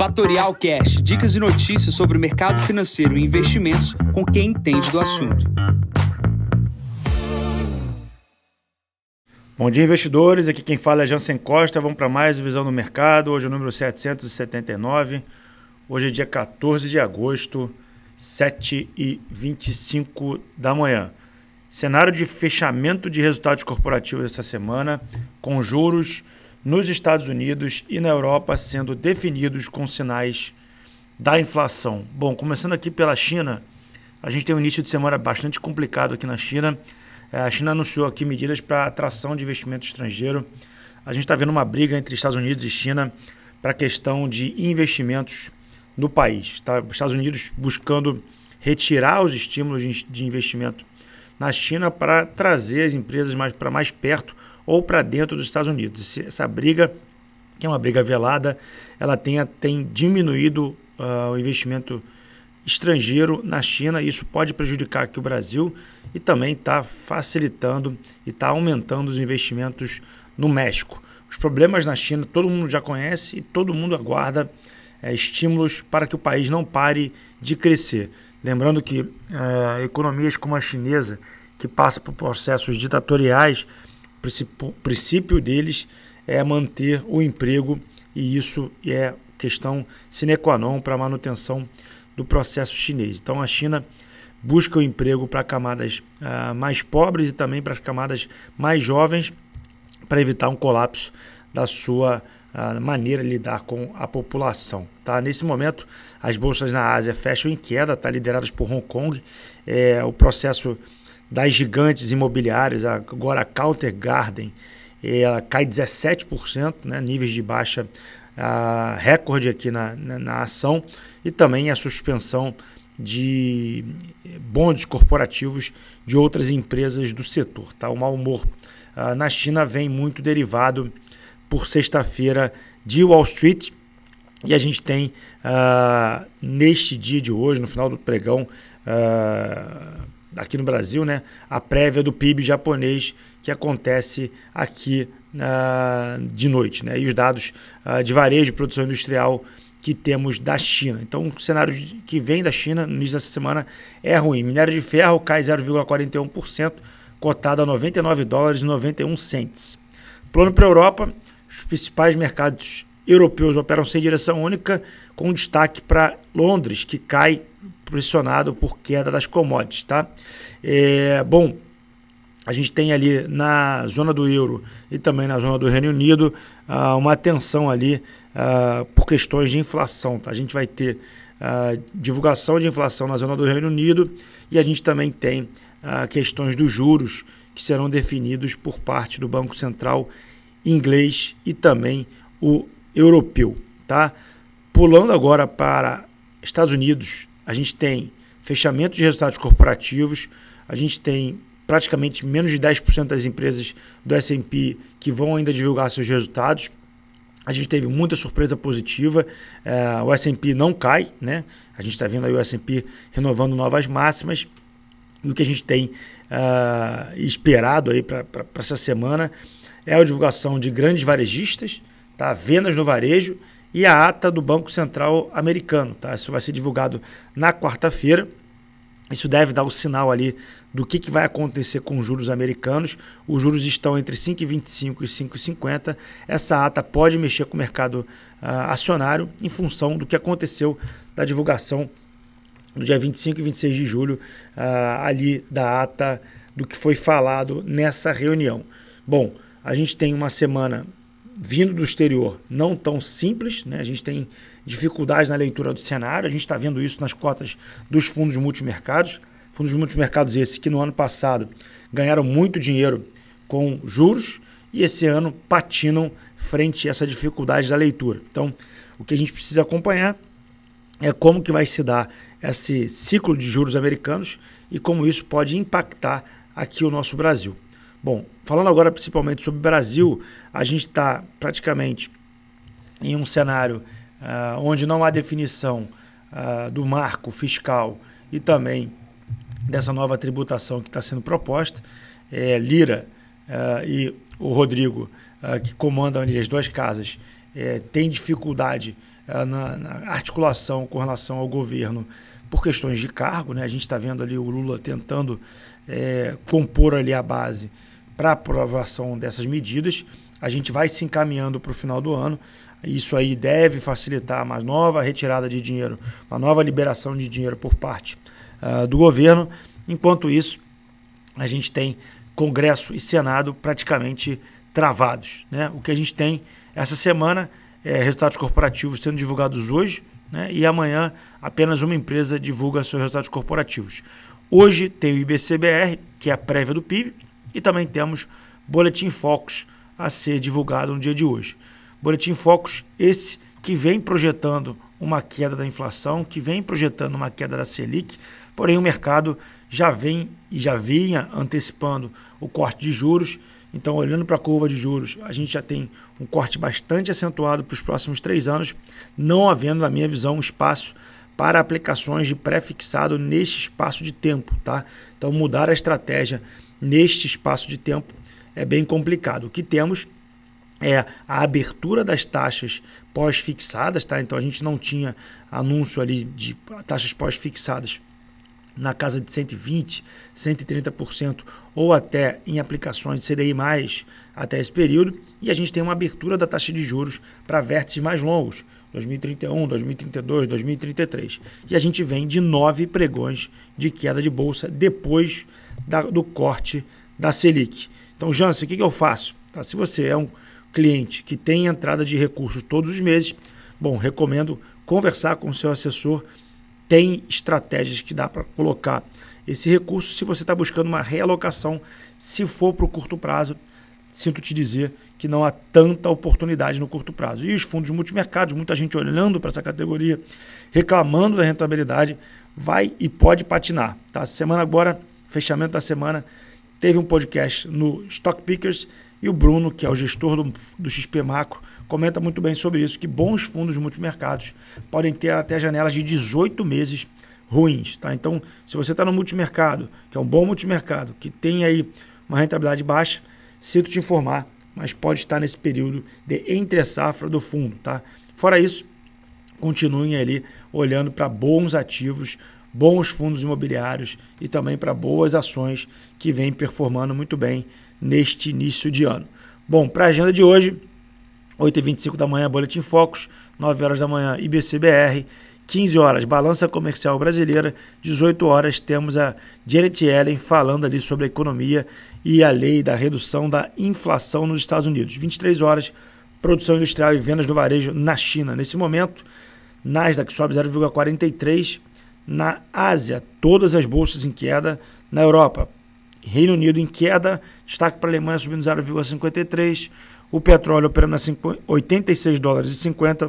Fatorial Cash, dicas e notícias sobre o mercado financeiro e investimentos com quem entende do assunto. Bom dia, investidores. Aqui quem fala é Jansen Costa. Vamos para mais Visão do Mercado. Hoje é o número 779. Hoje é dia 14 de agosto, 7h25 da manhã. Cenário de fechamento de resultados corporativos essa semana, com juros nos Estados Unidos e na Europa sendo definidos com sinais da inflação. Bom, começando aqui pela China, a gente tem um início de semana bastante complicado aqui na China. É, a China anunciou aqui medidas para atração de investimento estrangeiro. A gente está vendo uma briga entre Estados Unidos e China para a questão de investimentos no país. Tá? Os Estados Unidos buscando retirar os estímulos de investimento na China para trazer as empresas mais para mais perto ou para dentro dos Estados Unidos. Essa briga, que é uma briga velada, ela tem, tem diminuído uh, o investimento estrangeiro na China. Isso pode prejudicar aqui o Brasil e também está facilitando e está aumentando os investimentos no México. Os problemas na China todo mundo já conhece e todo mundo aguarda é, estímulos para que o país não pare de crescer. Lembrando que é, economias como a chinesa, que passa por processos ditatoriais, o princípio deles é manter o emprego e isso é questão sine qua non para a manutenção do processo chinês. Então a China busca o emprego para camadas uh, mais pobres e também para as camadas mais jovens para evitar um colapso da sua uh, maneira de lidar com a população. Tá? Nesse momento, as bolsas na Ásia fecham em queda, tá? lideradas por Hong Kong. É, o processo das gigantes imobiliárias, agora a Counter Garden, ela cai 17%, né? níveis de baixa uh, recorde aqui na, na, na ação e também a suspensão de bondes corporativos de outras empresas do setor. Tá? O mau humor uh, na China vem muito derivado por sexta-feira de Wall Street e a gente tem uh, neste dia de hoje, no final do pregão, uh, aqui no Brasil, né, a prévia do PIB japonês que acontece aqui de noite. Né, e os dados de varejo e produção industrial que temos da China. Então, o cenário que vem da China no início dessa semana é ruim. Minério de ferro cai 0,41%, cotado a 99 dólares e 91 cents. Plano para a Europa, os principais mercados europeus operam sem direção única, com destaque para Londres, que cai pressionado por queda das commodities. Tá? É, bom, a gente tem ali na zona do euro e também na zona do Reino Unido uh, uma tensão ali uh, por questões de inflação. Tá? A gente vai ter uh, divulgação de inflação na zona do Reino Unido e a gente também tem questões dos juros que serão definidos por parte do Banco Central inglês e também o europeu. Tá? Pulando agora para Estados Unidos, a gente tem fechamento de resultados corporativos, a gente tem praticamente menos de 10% das empresas do S&P que vão ainda divulgar seus resultados. A gente teve muita surpresa positiva. É, o S&P não cai, né? A gente está vendo aí o S&P renovando novas máximas. E o que a gente tem uh, esperado aí para essa semana é a divulgação de grandes varejistas, tá? vendas no varejo e a ata do Banco Central americano. Tá? Isso vai ser divulgado na quarta-feira. Isso deve dar o sinal ali do que, que vai acontecer com os juros americanos. Os juros estão entre 5,25 e 5,50. Essa ata pode mexer com o mercado uh, acionário em função do que aconteceu da divulgação do dia 25 e 26 de julho, uh, ali da ata do que foi falado nessa reunião. Bom, a gente tem uma semana vindo do exterior não tão simples, né? a gente tem dificuldades na leitura do cenário, a gente está vendo isso nas cotas dos fundos multimercados, fundos multimercados esses que no ano passado ganharam muito dinheiro com juros e esse ano patinam frente a essa dificuldade da leitura. Então, o que a gente precisa acompanhar é como que vai se dar esse ciclo de juros americanos e como isso pode impactar aqui o nosso Brasil. Bom, falando agora principalmente sobre o Brasil, a gente está praticamente em um cenário uh, onde não há definição uh, do marco fiscal e também dessa nova tributação que está sendo proposta. É, Lira uh, e o Rodrigo, que comandam ali as duas casas, é, tem dificuldade na, na, articulação com relação ao governo por questões de cargo. Né? A gente está vendo ali o Lula tentando é, compor ali a base para aprovação dessas medidas. A gente vai se encaminhando para o final do ano. Isso aí deve facilitar uma nova retirada de dinheiro, uma nova liberação de dinheiro por parte uh, do governo. Enquanto isso, a gente tem Congresso e Senado praticamente travados. Né? O que a gente tem essa semana é resultados corporativos sendo divulgados hoje, né? e amanhã apenas uma empresa divulga seus resultados corporativos. Hoje tem o IBCBR, que é a prévia do PIB, e também temos Boletim Focus a ser divulgado no dia de hoje. Boletim Focus, esse que vem projetando uma queda da inflação, que vem projetando uma queda da Selic, porém o mercado já vem e já vinha antecipando o corte de juros. Então, olhando para a curva de juros, a gente já tem um corte bastante acentuado para os próximos três anos, não havendo, na minha visão, espaço para aplicações de pré-fixado neste espaço de tempo. Tá? Então, mudar a estratégia neste espaço de tempo é bem complicado. O que temos é a abertura das taxas pós-fixadas, tá? Então a gente não tinha anúncio ali de taxas pós-fixadas na casa de 120, 130% ou até em aplicações de CDI mais até esse período, e a gente tem uma abertura da taxa de juros para vértices mais longos, 2031, 2032, 2033. E a gente vem de nove pregões de queda de bolsa depois da, do corte da Selic. Então, Jansen, o que, que eu faço? Tá? Se você é um cliente que tem entrada de recursos todos os meses, bom, recomendo conversar com o seu assessor. Tem estratégias que dá para colocar esse recurso se você está buscando uma realocação. Se for para o curto prazo, sinto te dizer que não há tanta oportunidade no curto prazo. E os fundos multimercados, muita gente olhando para essa categoria, reclamando da rentabilidade, vai e pode patinar. Tá? Semana agora, fechamento da semana, teve um podcast no Stock Pickers e o Bruno, que é o gestor do, do XP Macro, comenta muito bem sobre isso, que bons fundos multimercados podem ter até janelas de 18 meses ruins. Tá? Então, se você está no multimercado, que é um bom multimercado, que tem aí uma rentabilidade baixa, sinto te informar, mas pode estar nesse período de entre safra do fundo. Tá? Fora isso, continuem ali olhando para bons ativos, bons fundos imobiliários e também para boas ações que vêm performando muito bem neste início de ano. Bom, para a agenda de hoje, 8h25 da manhã, Boletim Focus, 9 horas da manhã, IBCBR, 15 horas, Balança Comercial Brasileira, 18 horas, temos a Janet Yellen falando ali sobre a economia e a lei da redução da inflação nos Estados Unidos. 23 horas, Produção Industrial e Vendas do Varejo na China. Nesse momento, Nasdaq sobe 0,43%, na Ásia, todas as bolsas em queda, na Europa, Reino Unido em queda, destaque para a Alemanha subindo 0,53, o petróleo operando a 86 dólares e 50,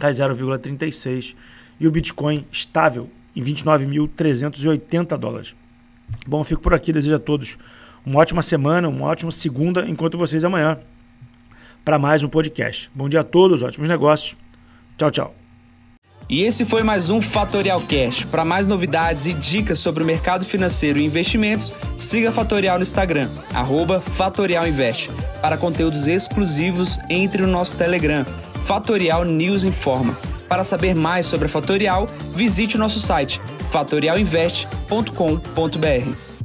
cai 0,36 e o Bitcoin estável em 29.380 dólares. Bom, fico por aqui, desejo a todos uma ótima semana, uma ótima segunda, enquanto vocês amanhã para mais um podcast. Bom dia a todos, ótimos negócios. Tchau, tchau. E esse foi mais um Fatorial Cash. Para mais novidades e dicas sobre o mercado financeiro e investimentos, siga Fatorial no Instagram, @fatorialinvest. Para conteúdos exclusivos, entre no nosso Telegram, Fatorial News Informa. Para saber mais sobre a Fatorial, visite o nosso site fatorialinvest.com.br.